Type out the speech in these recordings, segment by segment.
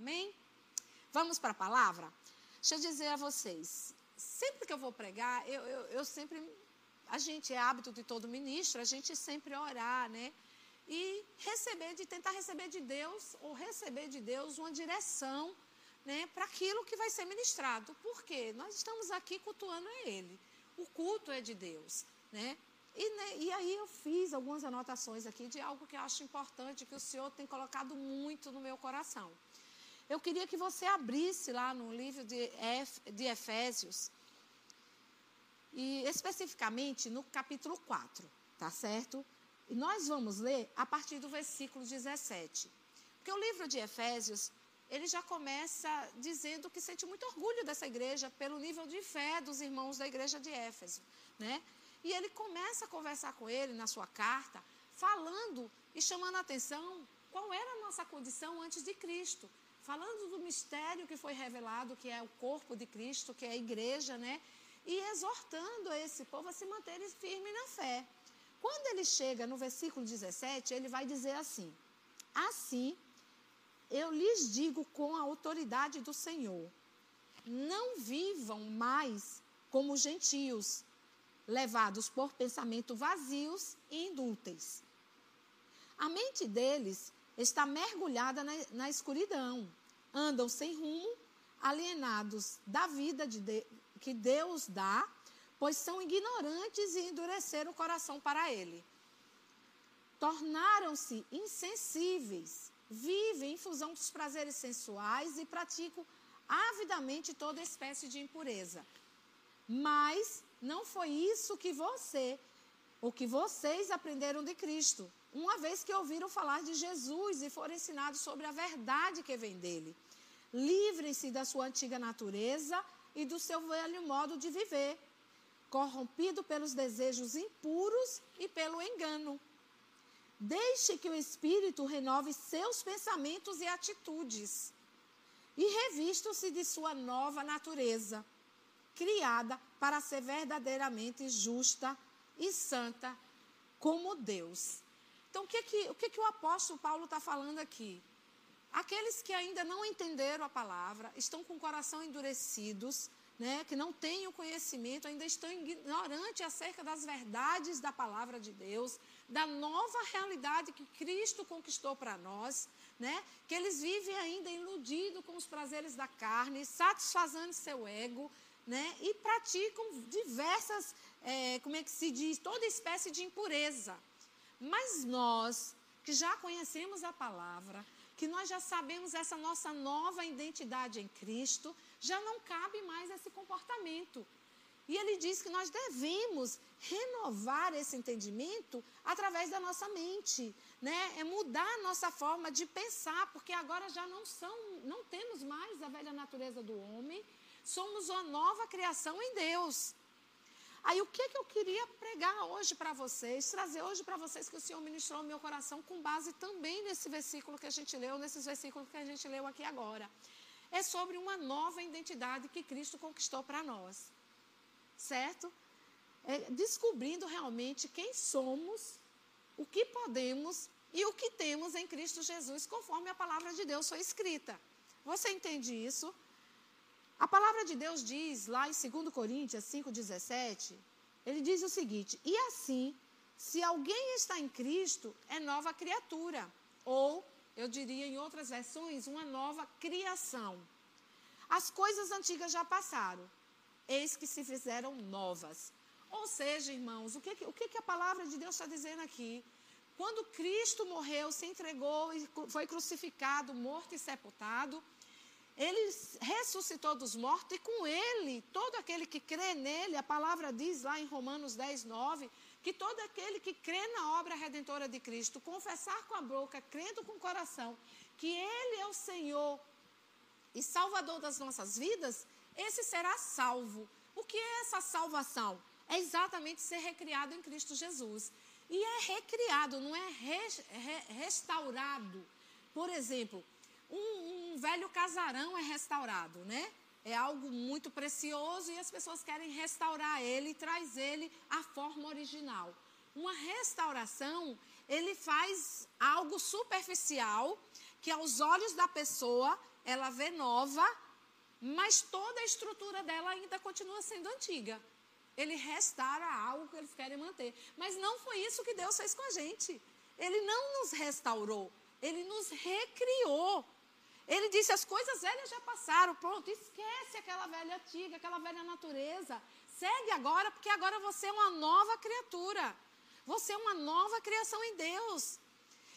Amém? Vamos para a palavra? Deixa eu dizer a vocês, sempre que eu vou pregar, eu, eu, eu sempre. A gente é hábito de todo ministro, a gente sempre orar, né? E receber, de tentar receber de Deus, ou receber de Deus uma direção né, para aquilo que vai ser ministrado. Por quê? Nós estamos aqui cultuando a Ele. O culto é de Deus. Né? E, né, e, aí eu fiz algumas anotações aqui de algo que eu acho importante, que o Senhor tem colocado muito no meu coração. Eu queria que você abrisse lá no livro de, de Efésios, e especificamente no capítulo 4, tá certo? E nós vamos ler a partir do versículo 17. Porque o livro de Efésios, ele já começa dizendo que sente muito orgulho dessa igreja pelo nível de fé dos irmãos da igreja de Éfeso, né? E ele começa a conversar com ele na sua carta, falando e chamando a atenção qual era a nossa condição antes de Cristo, falando do mistério que foi revelado, que é o corpo de Cristo, que é a igreja, né? E exortando esse povo a se manterem firme na fé. Quando ele chega no versículo 17, ele vai dizer assim: Assim, eu lhes digo com a autoridade do Senhor: não vivam mais como gentios, levados por pensamento vazios e indúteis. A mente deles está mergulhada na, na escuridão, andam sem rumo, alienados da vida de de, que Deus dá, pois são ignorantes e endureceram o coração para Ele. Tornaram-se insensíveis vivem em fusão dos prazeres sensuais e praticam avidamente toda espécie de impureza. Mas não foi isso que você, o que vocês aprenderam de Cristo, uma vez que ouviram falar de Jesus e foram ensinados sobre a verdade que vem dele. Livrem-se da sua antiga natureza e do seu velho modo de viver, corrompido pelos desejos impuros e pelo engano Deixe que o Espírito renove seus pensamentos e atitudes. E revistam-se de sua nova natureza, criada para ser verdadeiramente justa e santa como Deus. Então, o que, que, o, que, que o apóstolo Paulo está falando aqui? Aqueles que ainda não entenderam a palavra, estão com o coração endurecidos, né, que não têm o conhecimento, ainda estão ignorantes acerca das verdades da palavra de Deus, da nova realidade que Cristo conquistou para nós, né, que eles vivem ainda iludidos com os prazeres da carne, satisfazendo seu ego, né, e praticam diversas, é, como é que se diz, toda espécie de impureza. Mas nós, que já conhecemos a palavra, que nós já sabemos essa nossa nova identidade em Cristo, já não cabe mais esse comportamento. E ele diz que nós devemos renovar esse entendimento através da nossa mente, né? É mudar a nossa forma de pensar, porque agora já não são, não temos mais a velha natureza do homem, somos uma nova criação em Deus. Aí o que, que eu queria pregar hoje para vocês, trazer hoje para vocês que o Senhor ministrou no meu coração com base também nesse versículo que a gente leu, nesses versículos que a gente leu aqui agora. É sobre uma nova identidade que Cristo conquistou para nós. Certo? É, descobrindo realmente quem somos, o que podemos e o que temos em Cristo Jesus, conforme a palavra de Deus foi escrita. Você entende isso? A palavra de Deus diz lá em 2 Coríntios 5,17, ele diz o seguinte: E assim, se alguém está em Cristo, é nova criatura. Ou, eu diria em outras versões, uma nova criação. As coisas antigas já passaram, eis que se fizeram novas. Ou seja, irmãos, o que, o que a palavra de Deus está dizendo aqui? Quando Cristo morreu, se entregou e foi crucificado, morto e sepultado, ele ressuscitou dos mortos e com ele, todo aquele que crê nele, a palavra diz lá em Romanos 10, 9, que todo aquele que crê na obra redentora de Cristo, confessar com a boca, crendo com o coração, que ele é o Senhor e Salvador das nossas vidas, esse será salvo. O que é essa salvação? É exatamente ser recriado em Cristo Jesus. E é recriado, não é re, re, restaurado. Por exemplo, um, um velho casarão é restaurado, né? É algo muito precioso e as pessoas querem restaurar ele e traz ele à forma original. Uma restauração, ele faz algo superficial que aos olhos da pessoa ela vê nova, mas toda a estrutura dela ainda continua sendo antiga. Ele restaura algo que eles querem manter. Mas não foi isso que Deus fez com a gente. Ele não nos restaurou, ele nos recriou. Ele disse: as coisas velhas já passaram, pronto, esquece aquela velha antiga, aquela velha natureza. Segue agora, porque agora você é uma nova criatura. Você é uma nova criação em Deus.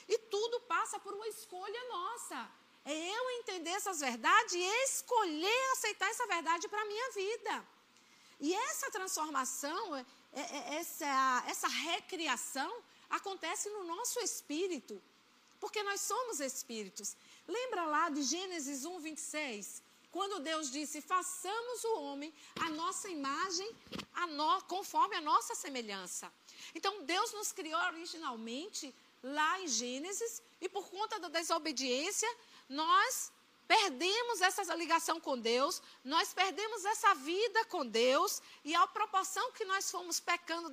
E tudo passa por uma escolha nossa. É eu entender essas verdades e escolher aceitar essa verdade para a minha vida. E essa transformação, é, é, é, essa, essa recriação, acontece no nosso espírito. Porque nós somos espíritos. Lembra lá de Gênesis 1, 26? Quando Deus disse: façamos o homem a nossa imagem, a no, conforme a nossa semelhança. Então, Deus nos criou originalmente lá em Gênesis, e por conta da desobediência, nós perdemos essa ligação com Deus, nós perdemos essa vida com Deus, e à proporção que nós fomos pecando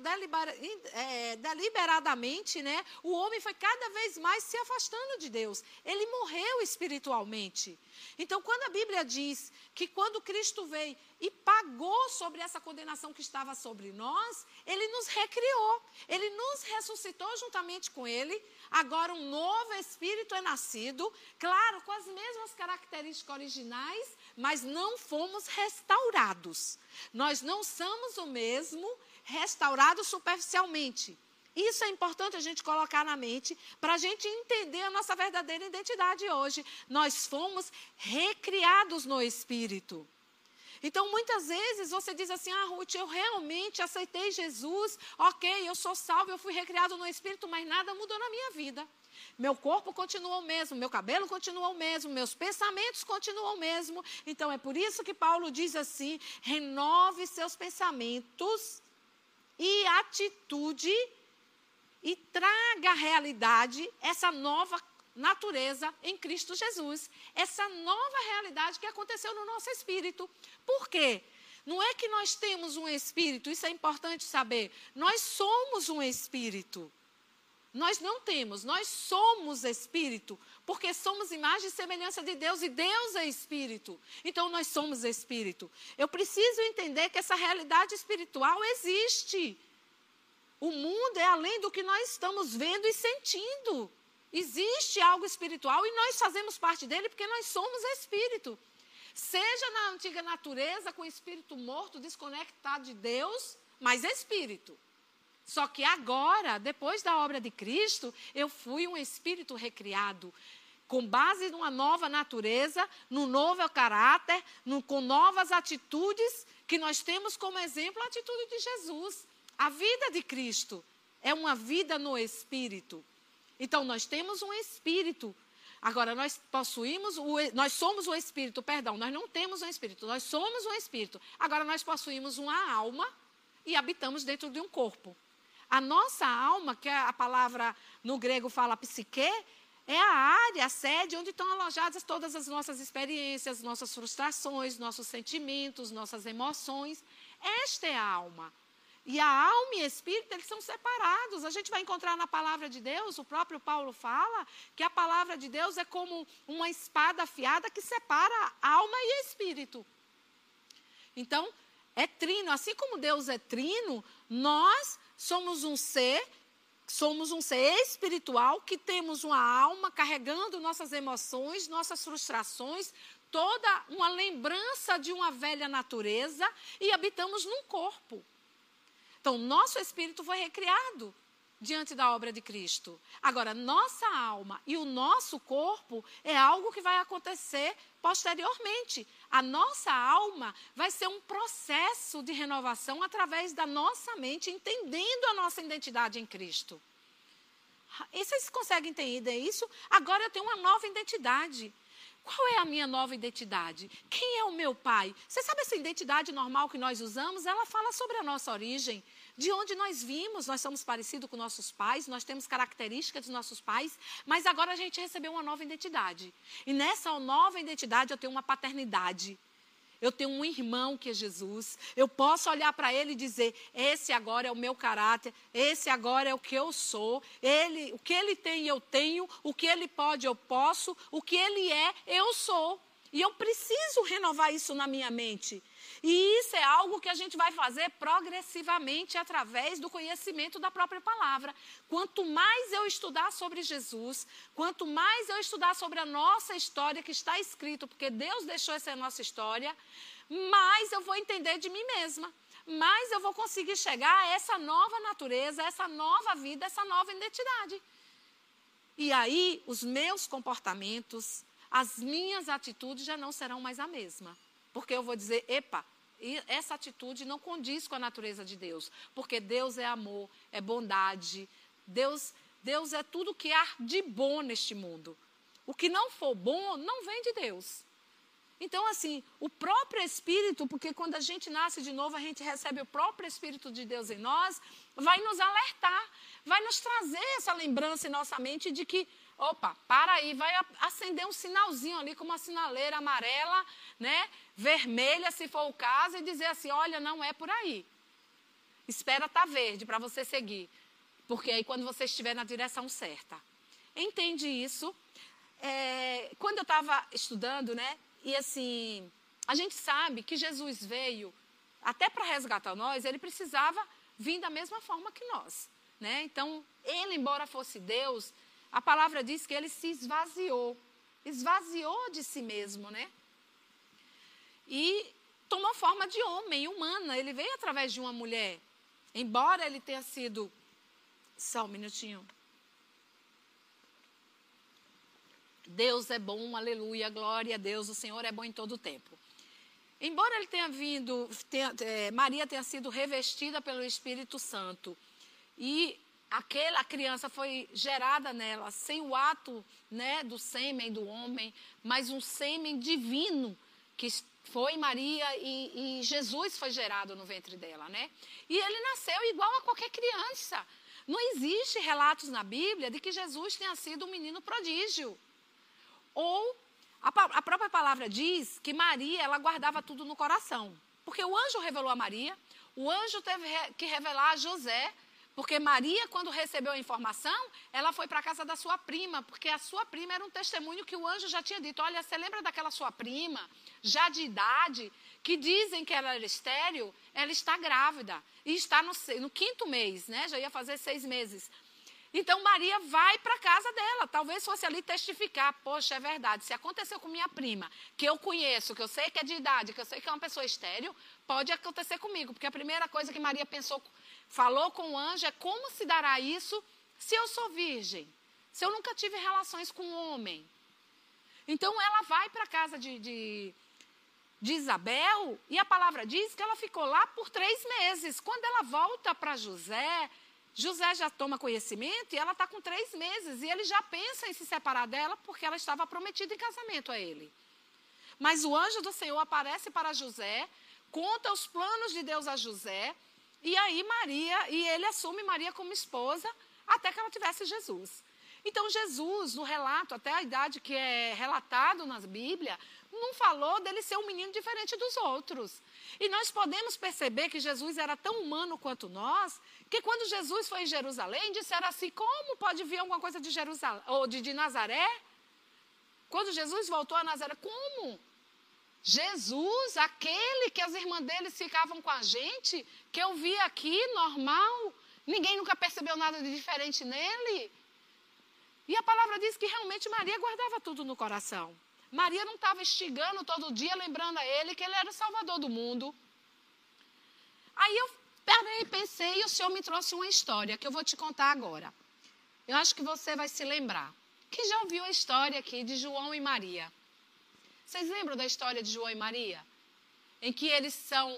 é, deliberadamente, né, o homem foi cada vez mais se afastando de Deus. Ele morreu espiritualmente. Então, quando a Bíblia diz que quando Cristo veio e pagou sobre essa condenação que estava sobre nós, ele nos recriou, ele nos ressuscitou juntamente com ele. Agora, um novo espírito é nascido, claro, com as mesmas características originais, mas não fomos restaurados. Nós não somos o mesmo restaurados superficialmente. Isso é importante a gente colocar na mente para a gente entender a nossa verdadeira identidade hoje. Nós fomos recriados no Espírito. Então, muitas vezes você diz assim: Ah, Ruth, eu realmente aceitei Jesus, ok, eu sou salvo, eu fui recriado no Espírito, mas nada mudou na minha vida. Meu corpo continua o mesmo, meu cabelo continua o mesmo, meus pensamentos continuam o mesmo. Então, é por isso que Paulo diz assim: renove seus pensamentos e atitude e traga à realidade essa nova natureza em Cristo Jesus. Essa nova realidade que aconteceu no nosso espírito. Por quê? Não é que nós temos um espírito, isso é importante saber. Nós somos um espírito. Nós não temos, nós somos espírito, porque somos imagem e semelhança de Deus e Deus é espírito. Então nós somos espírito. Eu preciso entender que essa realidade espiritual existe. O mundo é além do que nós estamos vendo e sentindo. Existe algo espiritual e nós fazemos parte dele porque nós somos espírito. Seja na antiga natureza, com espírito morto, desconectado de Deus, mas espírito. Só que agora, depois da obra de Cristo, eu fui um espírito recriado, com base numa nova natureza, num novo caráter, com novas atitudes, que nós temos como exemplo a atitude de Jesus. A vida de Cristo é uma vida no espírito. Então nós temos um espírito. Agora nós possuímos, o, nós somos o espírito, perdão, nós não temos um espírito, nós somos um espírito. Agora nós possuímos uma alma e habitamos dentro de um corpo. A nossa alma, que a palavra no grego fala psique, é a área, a sede onde estão alojadas todas as nossas experiências, nossas frustrações, nossos sentimentos, nossas emoções. Esta é a alma. E a alma e espírito, eles são separados. A gente vai encontrar na palavra de Deus, o próprio Paulo fala, que a palavra de Deus é como uma espada afiada que separa alma e espírito. Então, é trino. Assim como Deus é trino, nós somos um ser, somos um ser espiritual que temos uma alma carregando nossas emoções, nossas frustrações, toda uma lembrança de uma velha natureza e habitamos num corpo. Então, nosso espírito foi recriado diante da obra de Cristo. Agora, nossa alma e o nosso corpo é algo que vai acontecer posteriormente. A nossa alma vai ser um processo de renovação através da nossa mente, entendendo a nossa identidade em Cristo. E vocês conseguem entender isso? Agora eu tenho uma nova identidade. Qual é a minha nova identidade? Quem é o meu pai? Você sabe essa identidade normal que nós usamos? Ela fala sobre a nossa origem. De onde nós vimos, nós somos parecidos com nossos pais, nós temos características dos nossos pais, mas agora a gente recebeu uma nova identidade. E nessa nova identidade eu tenho uma paternidade. Eu tenho um irmão que é Jesus. Eu posso olhar para ele e dizer: esse agora é o meu caráter, esse agora é o que eu sou. Ele, o que ele tem, eu tenho. O que ele pode, eu posso. O que ele é, eu sou. E eu preciso renovar isso na minha mente. E isso é algo que a gente vai fazer progressivamente através do conhecimento da própria palavra. Quanto mais eu estudar sobre Jesus, quanto mais eu estudar sobre a nossa história que está escrito, porque Deus deixou essa nossa história, mais eu vou entender de mim mesma. Mais eu vou conseguir chegar a essa nova natureza, essa nova vida, essa nova identidade. E aí, os meus comportamentos, as minhas atitudes já não serão mais a mesma. Porque eu vou dizer, epa, essa atitude não condiz com a natureza de Deus. Porque Deus é amor, é bondade. Deus, Deus é tudo que há de bom neste mundo. O que não for bom não vem de Deus. Então, assim, o próprio Espírito, porque quando a gente nasce de novo, a gente recebe o próprio Espírito de Deus em nós, vai nos alertar, vai nos trazer essa lembrança em nossa mente de que Opa, para aí, vai acender um sinalzinho ali com uma sinaleira amarela, né? Vermelha, se for o caso, e dizer assim: olha, não é por aí. Espera estar tá verde para você seguir. Porque aí quando você estiver na direção certa. Entende isso? É, quando eu estava estudando, né? E assim, a gente sabe que Jesus veio até para resgatar nós, ele precisava vir da mesma forma que nós. Né? Então, ele, embora fosse Deus, a palavra diz que ele se esvaziou. Esvaziou de si mesmo, né? E tomou forma de homem, humana. Ele veio através de uma mulher. Embora ele tenha sido. Só um minutinho. Deus é bom, aleluia, glória a Deus, o Senhor é bom em todo o tempo. Embora ele tenha vindo, tenha, é, Maria tenha sido revestida pelo Espírito Santo e aquela criança foi gerada nela sem o ato né, do sêmen do homem, mas um sêmen divino que foi Maria e, e, Jesus foi gerado no ventre dela, né? E ele nasceu igual a qualquer criança. Não existe relatos na Bíblia de que Jesus tenha sido um menino prodígio. Ou a, a própria palavra diz que Maria ela guardava tudo no coração, porque o anjo revelou a Maria, o anjo teve que revelar a José porque Maria, quando recebeu a informação, ela foi para a casa da sua prima, porque a sua prima era um testemunho que o anjo já tinha dito. Olha, você lembra daquela sua prima, já de idade, que dizem que ela era estéril? Ela está grávida e está no, no quinto mês, né? Já ia fazer seis meses. Então Maria vai para a casa dela, talvez fosse ali testificar, poxa, é verdade, se aconteceu com minha prima, que eu conheço, que eu sei que é de idade, que eu sei que é uma pessoa estéril, pode acontecer comigo, porque a primeira coisa que Maria pensou, falou com o anjo é como se dará isso se eu sou virgem, se eu nunca tive relações com um homem. Então ela vai para a casa de, de, de Isabel e a palavra diz que ela ficou lá por três meses. Quando ela volta para José, José já toma conhecimento e ela está com três meses e ele já pensa em se separar dela porque ela estava prometida em casamento a ele. Mas o anjo do Senhor aparece para José, conta os planos de Deus a José e aí Maria e ele assume Maria como esposa até que ela tivesse Jesus. Então Jesus, no relato, até a idade que é relatado na Bíblia, não falou dele ser um menino diferente dos outros. E nós podemos perceber que Jesus era tão humano quanto nós, que quando Jesus foi em Jerusalém, disseram assim: como pode vir alguma coisa de Jerusalém ou de, de Nazaré? Quando Jesus voltou a Nazaré, como? Jesus, aquele que as irmãs deles ficavam com a gente, que eu vi aqui, normal, ninguém nunca percebeu nada de diferente nele. E a palavra diz que realmente Maria guardava tudo no coração. Maria não estava instigando todo dia, lembrando a ele que ele era o salvador do mundo. Aí eu parei, pensei e o Senhor me trouxe uma história que eu vou te contar agora. Eu acho que você vai se lembrar. Que já ouviu a história aqui de João e Maria? Vocês lembram da história de João e Maria? Em que eles são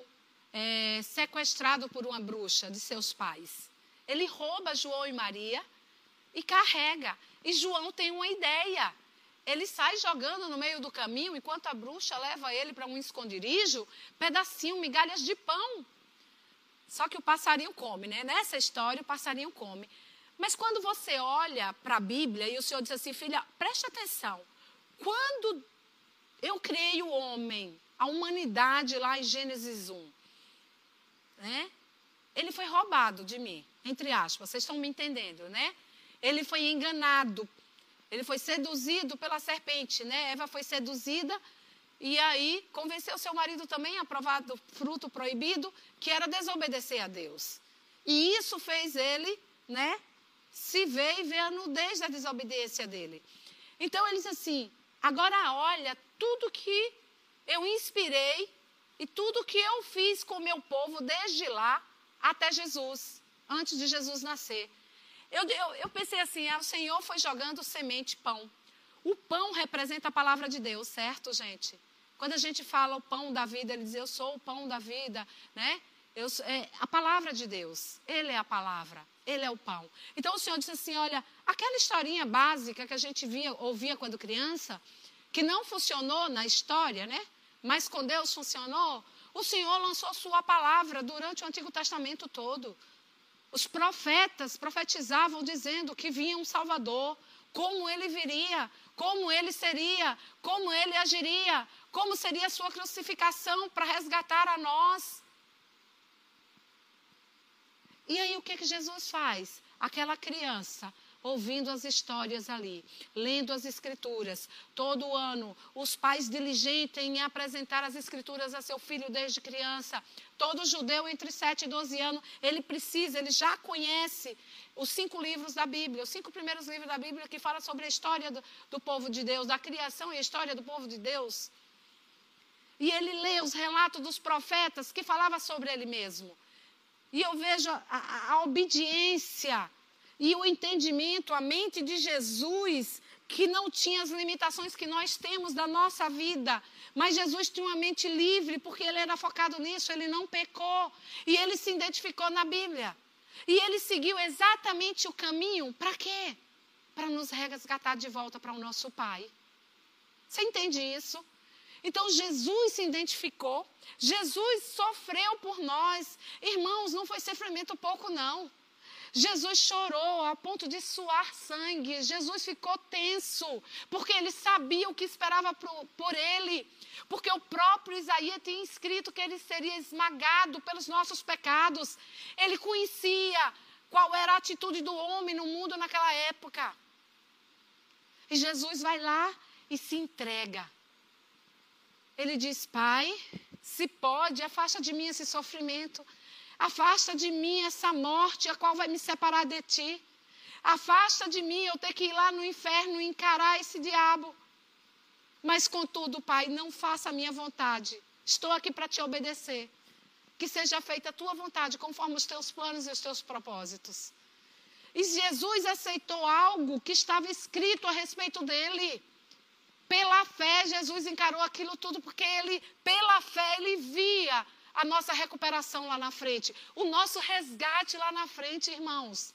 é, sequestrados por uma bruxa de seus pais. Ele rouba João e Maria e carrega. E João tem uma ideia ele sai jogando no meio do caminho, enquanto a bruxa leva ele para um esconderijo, pedacinho, migalhas de pão. Só que o passarinho come, né? Nessa história, o passarinho come. Mas quando você olha para a Bíblia e o Senhor diz assim, filha, preste atenção. Quando eu criei o homem, a humanidade lá em Gênesis 1. Né? Ele foi roubado de mim, entre aspas, vocês estão me entendendo, né? Ele foi enganado, ele foi seduzido pela serpente, né? Eva foi seduzida e aí convenceu seu marido também a provar do fruto proibido, que era desobedecer a Deus. E isso fez ele, né, se ver e ver a nudez da desobediência dele. Então ele diz assim: agora olha tudo que eu inspirei e tudo que eu fiz com o meu povo desde lá até Jesus, antes de Jesus nascer. Eu, eu, eu pensei assim: ah, o Senhor foi jogando semente, pão. O pão representa a palavra de Deus, certo, gente? Quando a gente fala o pão da vida, ele diz: Eu sou o pão da vida, né? Eu, é, a palavra de Deus, Ele é a palavra, Ele é o pão. Então o Senhor disse assim: olha, aquela historinha básica que a gente via, ouvia quando criança, que não funcionou na história, né? Mas com Deus funcionou. O Senhor lançou Sua palavra durante o Antigo Testamento todo. Os profetas profetizavam dizendo que vinha um Salvador, como ele viria, como ele seria, como ele agiria, como seria a sua crucificação para resgatar a nós. E aí o que, que Jesus faz? Aquela criança ouvindo as histórias ali, lendo as escrituras. Todo ano, os pais diligentes em apresentar as escrituras a seu filho desde criança. Todo judeu entre 7 e 12 anos, ele precisa, ele já conhece os cinco livros da Bíblia, os cinco primeiros livros da Bíblia que falam sobre a história do, do povo de Deus, da criação e a história do povo de Deus. E ele lê os relatos dos profetas que falavam sobre ele mesmo. E eu vejo a, a, a obediência e o entendimento, a mente de Jesus, que não tinha as limitações que nós temos da nossa vida. Mas Jesus tinha uma mente livre, porque ele era focado nisso, ele não pecou. E ele se identificou na Bíblia. E ele seguiu exatamente o caminho, para quê? Para nos resgatar de volta para o nosso Pai. Você entende isso? Então Jesus se identificou, Jesus sofreu por nós. Irmãos, não foi sofrimento pouco, não. Jesus chorou a ponto de suar sangue. Jesus ficou tenso, porque ele sabia o que esperava por, ele. Porque o próprio Isaías tinha escrito que ele seria esmagado pelos nossos pecados. Ele conhecia qual era a atitude do homem no mundo naquela época. E Jesus vai lá e se entrega. Ele diz: Pai, se pode, afasta de mim esse sofrimento. Afasta de mim essa morte, a qual vai me separar de ti. Afasta de mim eu ter que ir lá no inferno e encarar esse diabo. Mas, contudo, Pai, não faça a minha vontade. Estou aqui para te obedecer. Que seja feita a tua vontade, conforme os teus planos e os teus propósitos. E Jesus aceitou algo que estava escrito a respeito dele. Pela fé, Jesus encarou aquilo tudo, porque ele, pela fé, ele via a nossa recuperação lá na frente, o nosso resgate lá na frente, irmãos.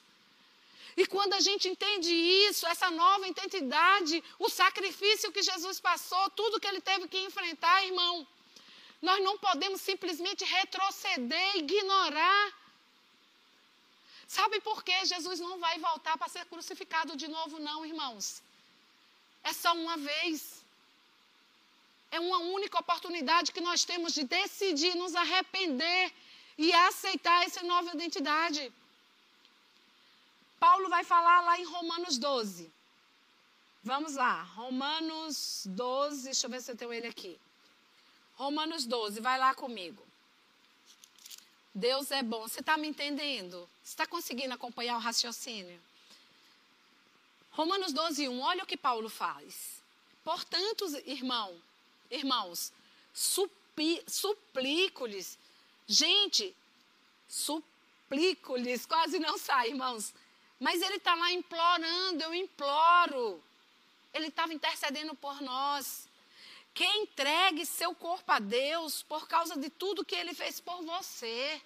E quando a gente entende isso, essa nova identidade, o sacrifício que Jesus passou, tudo que ele teve que enfrentar, irmão, nós não podemos simplesmente retroceder, ignorar. Sabe por que Jesus não vai voltar para ser crucificado de novo, não, irmãos? É só uma vez. É uma única oportunidade que nós temos de decidir nos arrepender e aceitar essa nova identidade. Paulo vai falar lá em Romanos 12. Vamos lá, Romanos 12, deixa eu ver se eu tenho ele aqui. Romanos 12, vai lá comigo. Deus é bom. Você está me entendendo? Você está conseguindo acompanhar o raciocínio? Romanos 12, 1, olha o que Paulo faz. Portanto, irmão, irmãos, suplico-lhes. Gente, suplico-lhes, quase não sai, irmãos. Mas ele está lá implorando, eu imploro. Ele estava intercedendo por nós. Que entregue seu corpo a Deus por causa de tudo que ele fez por você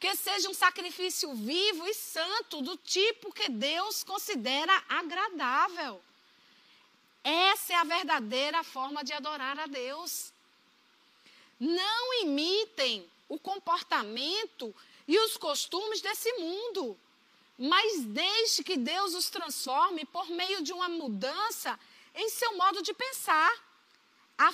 que seja um sacrifício vivo e santo, do tipo que Deus considera agradável. Essa é a verdadeira forma de adorar a Deus. Não imitem o comportamento e os costumes desse mundo, mas deixe que Deus os transforme por meio de uma mudança em seu modo de pensar.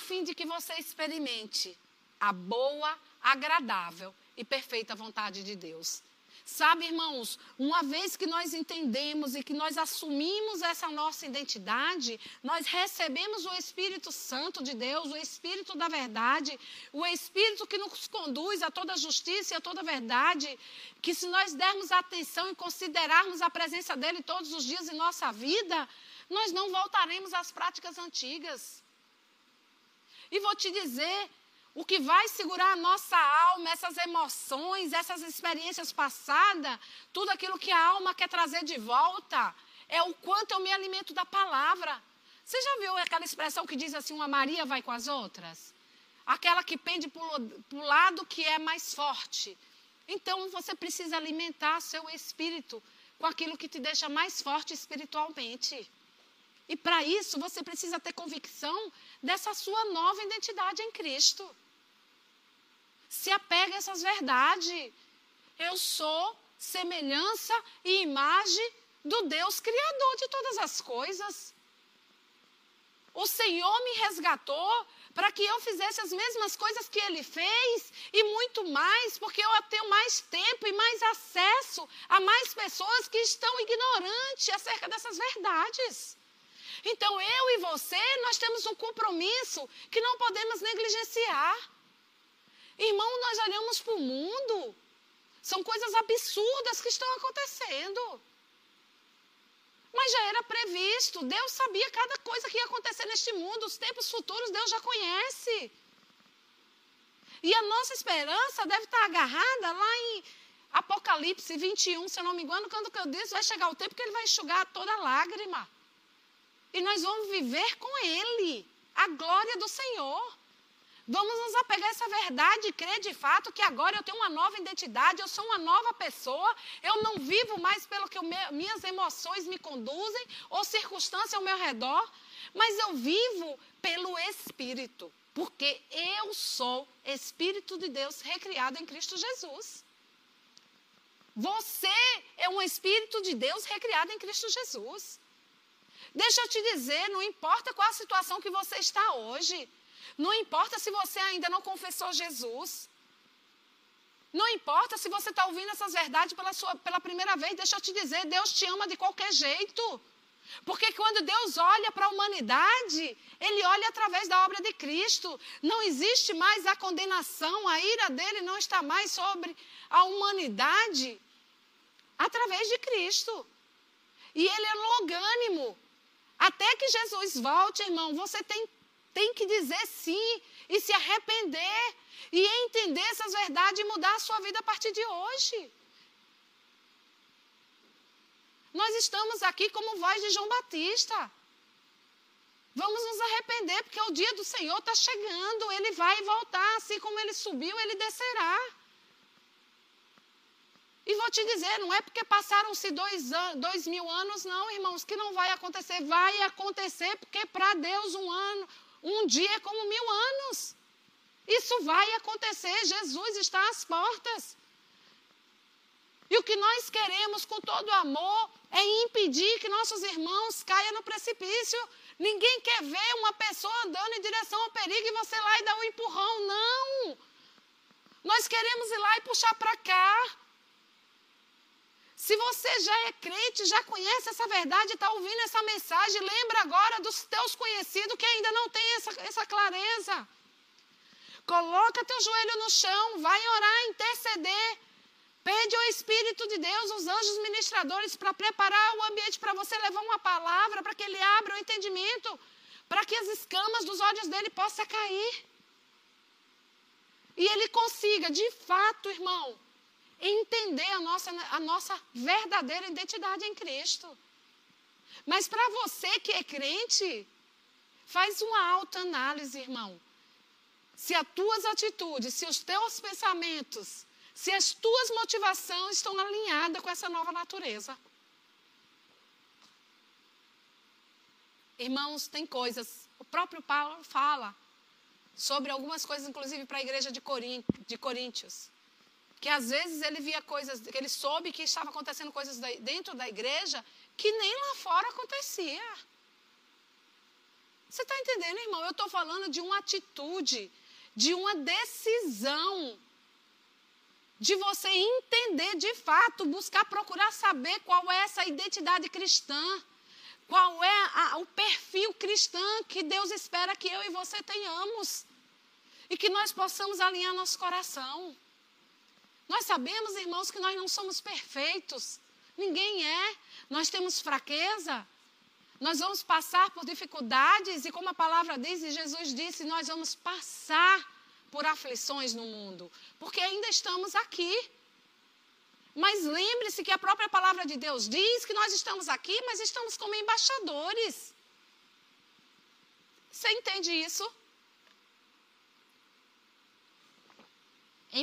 fim de que você experimente a boa, agradável e perfeita vontade de Deus. Sabe, irmãos, uma vez que nós entendemos e que nós assumimos essa nossa identidade, nós recebemos o Espírito Santo de Deus, o Espírito da verdade, o Espírito que nos conduz a toda justiça e a toda verdade, que se nós dermos atenção e considerarmos a presença dele todos os dias em nossa vida, nós não voltaremos às práticas antigas. E vou te dizer, o que vai segurar a nossa alma, essas emoções, essas experiências passadas, tudo aquilo que a alma quer trazer de volta, é o quanto eu me alimento da palavra. Você já viu aquela expressão que diz assim: uma Maria vai com as outras? Aquela que pende para o lado que é mais forte. Então você precisa alimentar seu espírito com aquilo que te deixa mais forte espiritualmente. E para isso você precisa ter convicção dessa sua nova identidade em Cristo. Se apega a essas verdades. Eu sou semelhança e imagem do Deus Criador de todas as coisas. O Senhor me resgatou para que eu fizesse as mesmas coisas que ele fez e muito mais, porque eu tenho mais tempo e mais acesso a mais pessoas que estão ignorantes acerca dessas verdades. Então eu e você, nós temos um compromisso que não podemos negligenciar. Irmão, nós olhamos para o mundo, são coisas absurdas que estão acontecendo. Mas já era previsto, Deus sabia cada coisa que ia acontecer neste mundo, os tempos futuros Deus já conhece. E a nossa esperança deve estar agarrada lá em Apocalipse 21, se eu não me engano, quando eu disse, vai chegar o tempo que ele vai enxugar toda lágrima. E nós vamos viver com Ele, a glória do Senhor. Vamos nos apegar a essa verdade e crer de fato que agora eu tenho uma nova identidade, eu sou uma nova pessoa, eu não vivo mais pelo que me, minhas emoções me conduzem ou circunstâncias ao meu redor, mas eu vivo pelo Espírito, porque eu sou Espírito de Deus recriado em Cristo Jesus. Você é um Espírito de Deus recriado em Cristo Jesus. Deixa eu te dizer, não importa qual a situação que você está hoje, não importa se você ainda não confessou Jesus. Não importa se você está ouvindo essas verdades pela, sua, pela primeira vez, deixa eu te dizer, Deus te ama de qualquer jeito. Porque quando Deus olha para a humanidade, Ele olha através da obra de Cristo. Não existe mais a condenação, a ira dele não está mais sobre a humanidade através de Cristo. E Ele é longânimo. Até que Jesus volte, irmão, você tem tem que dizer sim e se arrepender e entender essas verdades e mudar a sua vida a partir de hoje. Nós estamos aqui como voz de João Batista. Vamos nos arrepender, porque o dia do Senhor está chegando. Ele vai voltar, assim como ele subiu, ele descerá. E vou te dizer, não é porque passaram-se dois, dois mil anos, não, irmãos, que não vai acontecer. Vai acontecer, porque para Deus um ano, um dia é como mil anos. Isso vai acontecer. Jesus está às portas. E o que nós queremos com todo amor é impedir que nossos irmãos caiam no precipício. Ninguém quer ver uma pessoa andando em direção ao perigo e você lá e dar um empurrão. Não! Nós queremos ir lá e puxar para cá. Se você já é crente, já conhece essa verdade, está ouvindo essa mensagem, lembra agora dos teus conhecidos que ainda não têm essa, essa clareza. Coloca teu joelho no chão, vai orar, interceder. Pede ao Espírito de Deus, os anjos ministradores, para preparar o ambiente para você levar uma palavra, para que ele abra o entendimento, para que as escamas dos olhos dele possam cair. E ele consiga, de fato, irmão, entender a nossa, a nossa verdadeira identidade em Cristo. Mas para você que é crente, faz uma alta análise, irmão. Se as tuas atitudes, se os teus pensamentos, se as tuas motivações estão alinhadas com essa nova natureza. Irmãos, tem coisas, o próprio Paulo fala sobre algumas coisas, inclusive para a igreja de, de Coríntios que às vezes ele via coisas, que ele soube que estava acontecendo coisas dentro da igreja que nem lá fora acontecia. Você está entendendo, irmão? Eu estou falando de uma atitude, de uma decisão, de você entender de fato, buscar procurar saber qual é essa identidade cristã, qual é a, o perfil cristão que Deus espera que eu e você tenhamos e que nós possamos alinhar nosso coração. Nós sabemos, irmãos, que nós não somos perfeitos. Ninguém é. Nós temos fraqueza. Nós vamos passar por dificuldades e, como a palavra diz, e Jesus disse, nós vamos passar por aflições no mundo, porque ainda estamos aqui. Mas lembre-se que a própria palavra de Deus diz que nós estamos aqui, mas estamos como embaixadores. Você entende isso?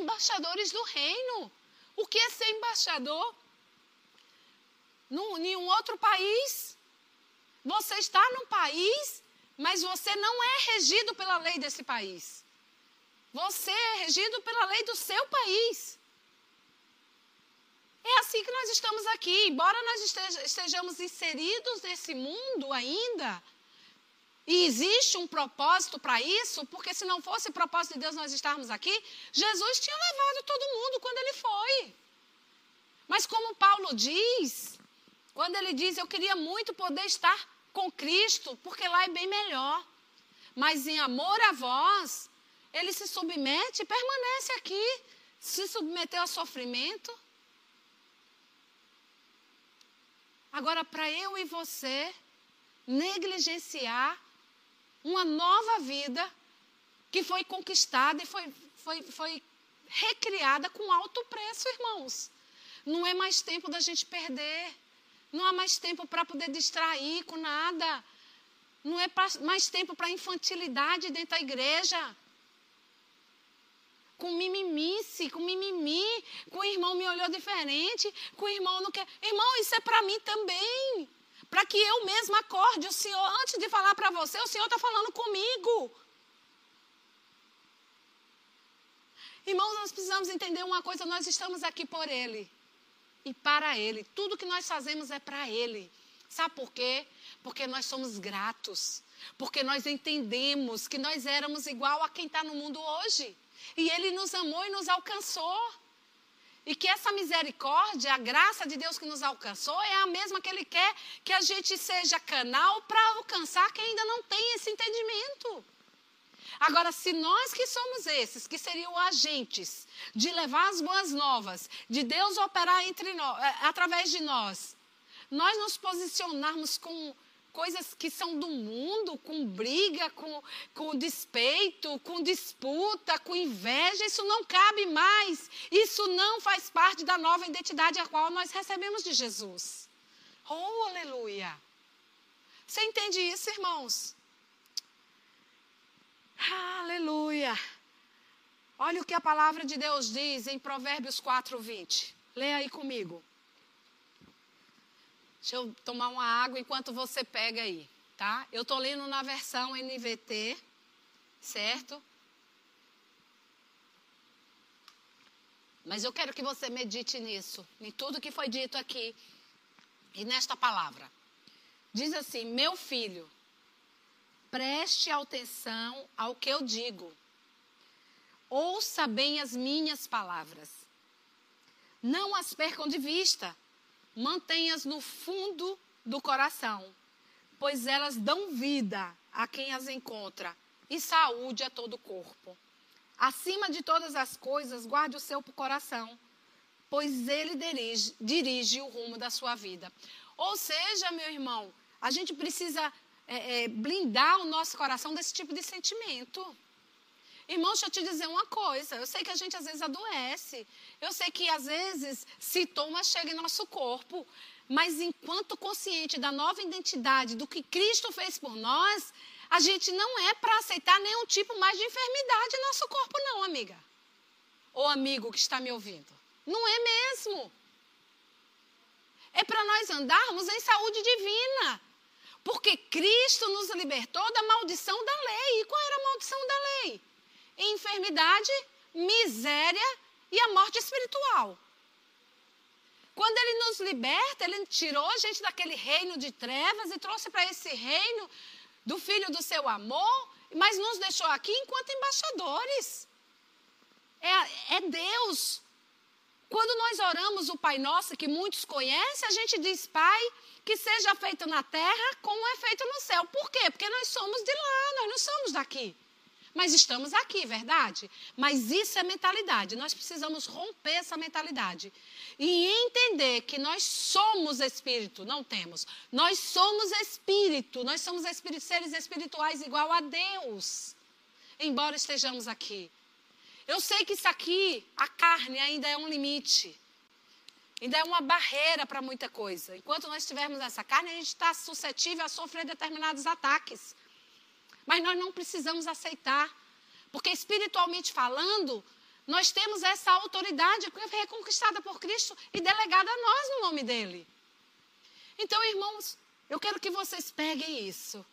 Embaixadores do reino. O que é ser embaixador? Num, em um outro país. Você está num país, mas você não é regido pela lei desse país. Você é regido pela lei do seu país. É assim que nós estamos aqui. Embora nós estejamos inseridos nesse mundo ainda, e existe um propósito para isso, porque se não fosse propósito de Deus nós estarmos aqui, Jesus tinha levado todo mundo quando ele foi. Mas como Paulo diz, quando ele diz, eu queria muito poder estar com Cristo, porque lá é bem melhor. Mas em amor a vós, ele se submete e permanece aqui. Se submeteu a sofrimento. Agora, para eu e você negligenciar uma nova vida que foi conquistada e foi, foi, foi recriada com alto preço, irmãos. Não é mais tempo da gente perder. Não há mais tempo para poder distrair com nada. Não é mais tempo para infantilidade dentro da igreja. Com mimimice, com mimimi, com o irmão me olhou diferente, com o irmão não quer. Irmão, isso é para mim também para que eu mesma acorde o Senhor. Antes de falar para você, o Senhor está falando comigo. Irmãos, nós precisamos entender uma coisa: nós estamos aqui por Ele e para Ele. Tudo que nós fazemos é para Ele. Sabe por quê? Porque nós somos gratos. Porque nós entendemos que nós éramos igual a quem está no mundo hoje. E Ele nos amou e nos alcançou. E que essa misericórdia, a graça de Deus que nos alcançou, é a mesma que Ele quer que a gente seja canal para alcançar quem ainda não tem esse entendimento. Agora, se nós que somos esses, que seriam agentes de levar as boas novas, de Deus operar entre nós, eh, através de nós, nós nos posicionarmos com coisas que são do mundo, com briga, com, com despeito, com disputa, com inveja, isso não cabe mais. Isso não faz parte da nova identidade a qual nós recebemos de Jesus. Oh, aleluia! Você entende isso, irmãos? Aleluia! Olha o que a palavra de Deus diz em Provérbios 4, 20. Leia aí comigo. Deixa eu tomar uma água enquanto você pega aí, tá? Eu estou lendo na versão NVT, certo? Mas eu quero que você medite nisso, em tudo que foi dito aqui e nesta palavra. Diz assim: Meu filho, preste atenção ao que eu digo. Ouça bem as minhas palavras. Não as percam de vista mantenhas no fundo do coração, pois elas dão vida a quem as encontra e saúde a todo o corpo. Acima de todas as coisas, guarde o seu coração, pois ele dirige, dirige o rumo da sua vida. Ou seja, meu irmão, a gente precisa é, é, blindar o nosso coração desse tipo de sentimento. Irmão, deixa eu te dizer uma coisa. Eu sei que a gente às vezes adoece. Eu sei que às vezes sintomas chegam em nosso corpo. Mas enquanto consciente da nova identidade, do que Cristo fez por nós, a gente não é para aceitar nenhum tipo mais de enfermidade em nosso corpo, não, amiga. Ou amigo que está me ouvindo. Não é mesmo. É para nós andarmos em saúde divina. Porque Cristo nos libertou da maldição da lei. E qual era a maldição da lei? Enfermidade, miséria e a morte espiritual. Quando ele nos liberta, ele tirou a gente daquele reino de trevas e trouxe para esse reino do filho do seu amor, mas nos deixou aqui enquanto embaixadores. É, é Deus. Quando nós oramos o Pai Nosso, que muitos conhecem, a gente diz, Pai, que seja feito na terra como é feito no céu. Por quê? Porque nós somos de lá, nós não somos daqui. Mas estamos aqui, verdade? Mas isso é mentalidade. Nós precisamos romper essa mentalidade. E entender que nós somos espírito, não temos. Nós somos espírito, nós somos seres espirituais igual a Deus. Embora estejamos aqui. Eu sei que isso aqui, a carne, ainda é um limite. Ainda é uma barreira para muita coisa. Enquanto nós tivermos essa carne, a gente está suscetível a sofrer determinados ataques. Mas nós não precisamos aceitar. Porque espiritualmente falando, nós temos essa autoridade reconquistada por Cristo e delegada a nós no nome dele. Então, irmãos, eu quero que vocês peguem isso.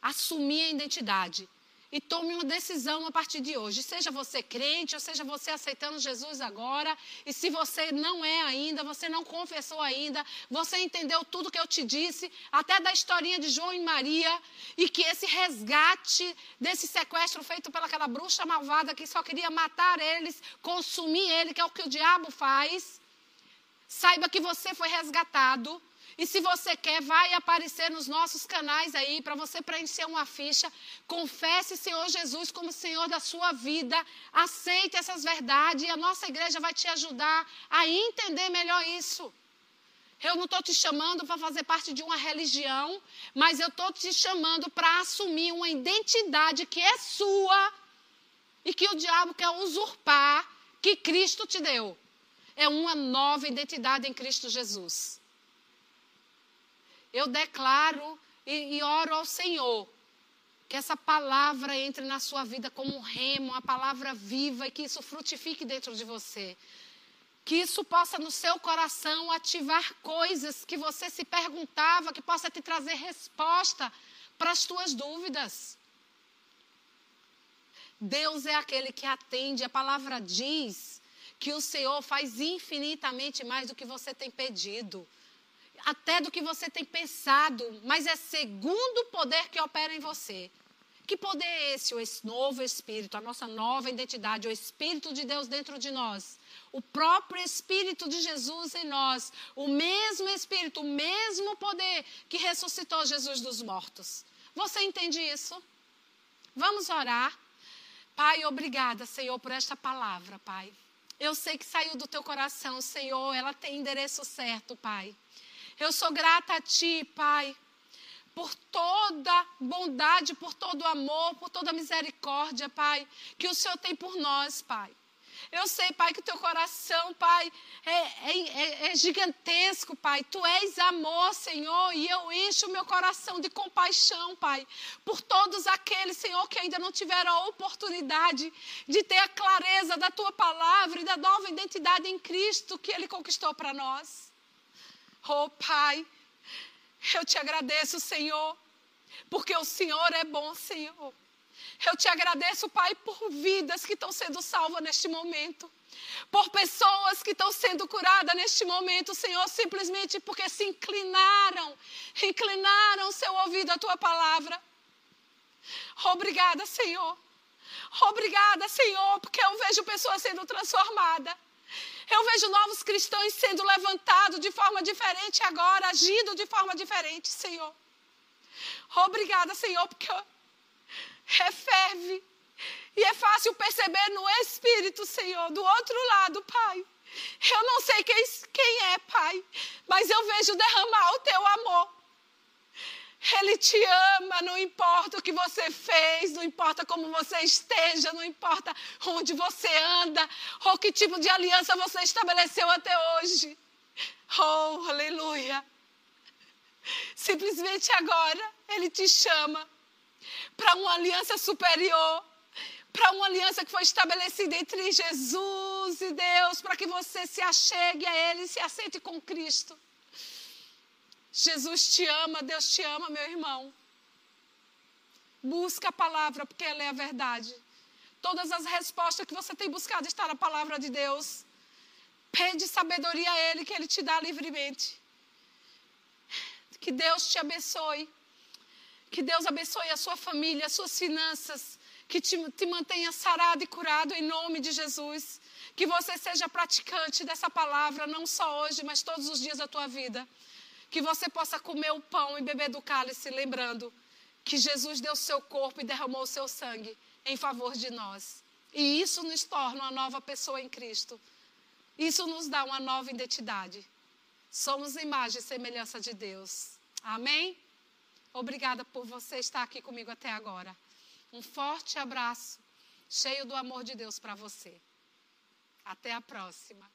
Assumir a identidade e tome uma decisão a partir de hoje. Seja você crente, ou seja você aceitando Jesus agora. E se você não é ainda, você não confessou ainda, você entendeu tudo que eu te disse, até da historinha de João e Maria, e que esse resgate desse sequestro feito pelaquela bruxa malvada que só queria matar eles, consumir ele, que é o que o diabo faz. Saiba que você foi resgatado e se você quer, vai aparecer nos nossos canais aí para você preencher uma ficha. Confesse Senhor Jesus como Senhor da sua vida. Aceite essas verdades e a nossa igreja vai te ajudar a entender melhor isso. Eu não estou te chamando para fazer parte de uma religião, mas eu estou te chamando para assumir uma identidade que é sua e que o diabo quer usurpar, que Cristo te deu. É uma nova identidade em Cristo Jesus eu declaro e, e oro ao Senhor que essa palavra entre na sua vida como um remo, uma palavra viva e que isso frutifique dentro de você. Que isso possa no seu coração ativar coisas que você se perguntava, que possa te trazer resposta para as tuas dúvidas. Deus é aquele que atende, a palavra diz que o Senhor faz infinitamente mais do que você tem pedido até do que você tem pensado, mas é segundo o poder que opera em você. Que poder é esse? O novo Espírito, a nossa nova identidade, o Espírito de Deus dentro de nós. O próprio Espírito de Jesus em nós. O mesmo Espírito, o mesmo poder que ressuscitou Jesus dos mortos. Você entende isso? Vamos orar. Pai, obrigada, Senhor, por esta palavra, Pai. Eu sei que saiu do teu coração, Senhor, ela tem endereço certo, Pai. Eu sou grata a Ti, Pai, por toda bondade, por todo amor, por toda misericórdia, Pai, que o Senhor tem por nós, Pai. Eu sei, Pai, que o teu coração, Pai, é, é, é, gigantesco, Pai. Tu és amor, Senhor, e eu encho o meu coração de compaixão, Pai, por todos aqueles, Senhor, que ainda não tiveram a oportunidade de ter a clareza da tua palavra e da nova identidade em Cristo que Ele conquistou para nós. Oh, Pai, eu te agradeço, Senhor, porque o Senhor é bom, Senhor. Eu te agradeço, Pai, por vidas que estão sendo salvas neste momento. Por pessoas que estão sendo curadas neste momento, Senhor, simplesmente porque se inclinaram, inclinaram seu ouvido à tua palavra. Obrigada, Senhor. Obrigada, Senhor, porque eu vejo pessoas sendo transformadas. Eu vejo novos cristãos sendo levantados de forma diferente agora, agindo de forma diferente, Senhor. Obrigada, Senhor, porque é ferve. E é fácil perceber no Espírito, Senhor, do outro lado, Pai. Eu não sei quem, quem é, Pai, mas eu vejo derramar o teu amor ele te ama, não importa o que você fez, não importa como você esteja, não importa onde você anda, ou que tipo de aliança você estabeleceu até hoje. Oh, aleluia. Simplesmente agora Ele te chama para uma aliança superior, para uma aliança que foi estabelecida entre Jesus e Deus, para que você se achegue a Ele e se aceite com Cristo. Jesus te ama, Deus te ama, meu irmão. Busca a palavra, porque ela é a verdade. Todas as respostas que você tem buscado estão na palavra de Deus. Pede sabedoria a Ele, que Ele te dá livremente. Que Deus te abençoe. Que Deus abençoe a sua família, as suas finanças. Que te, te mantenha sarado e curado em nome de Jesus. Que você seja praticante dessa palavra, não só hoje, mas todos os dias da tua vida. Que você possa comer o pão e beber do cálice, lembrando que Jesus deu seu corpo e derramou seu sangue em favor de nós. E isso nos torna uma nova pessoa em Cristo. Isso nos dá uma nova identidade. Somos imagem e semelhança de Deus. Amém? Obrigada por você estar aqui comigo até agora. Um forte abraço, cheio do amor de Deus para você. Até a próxima.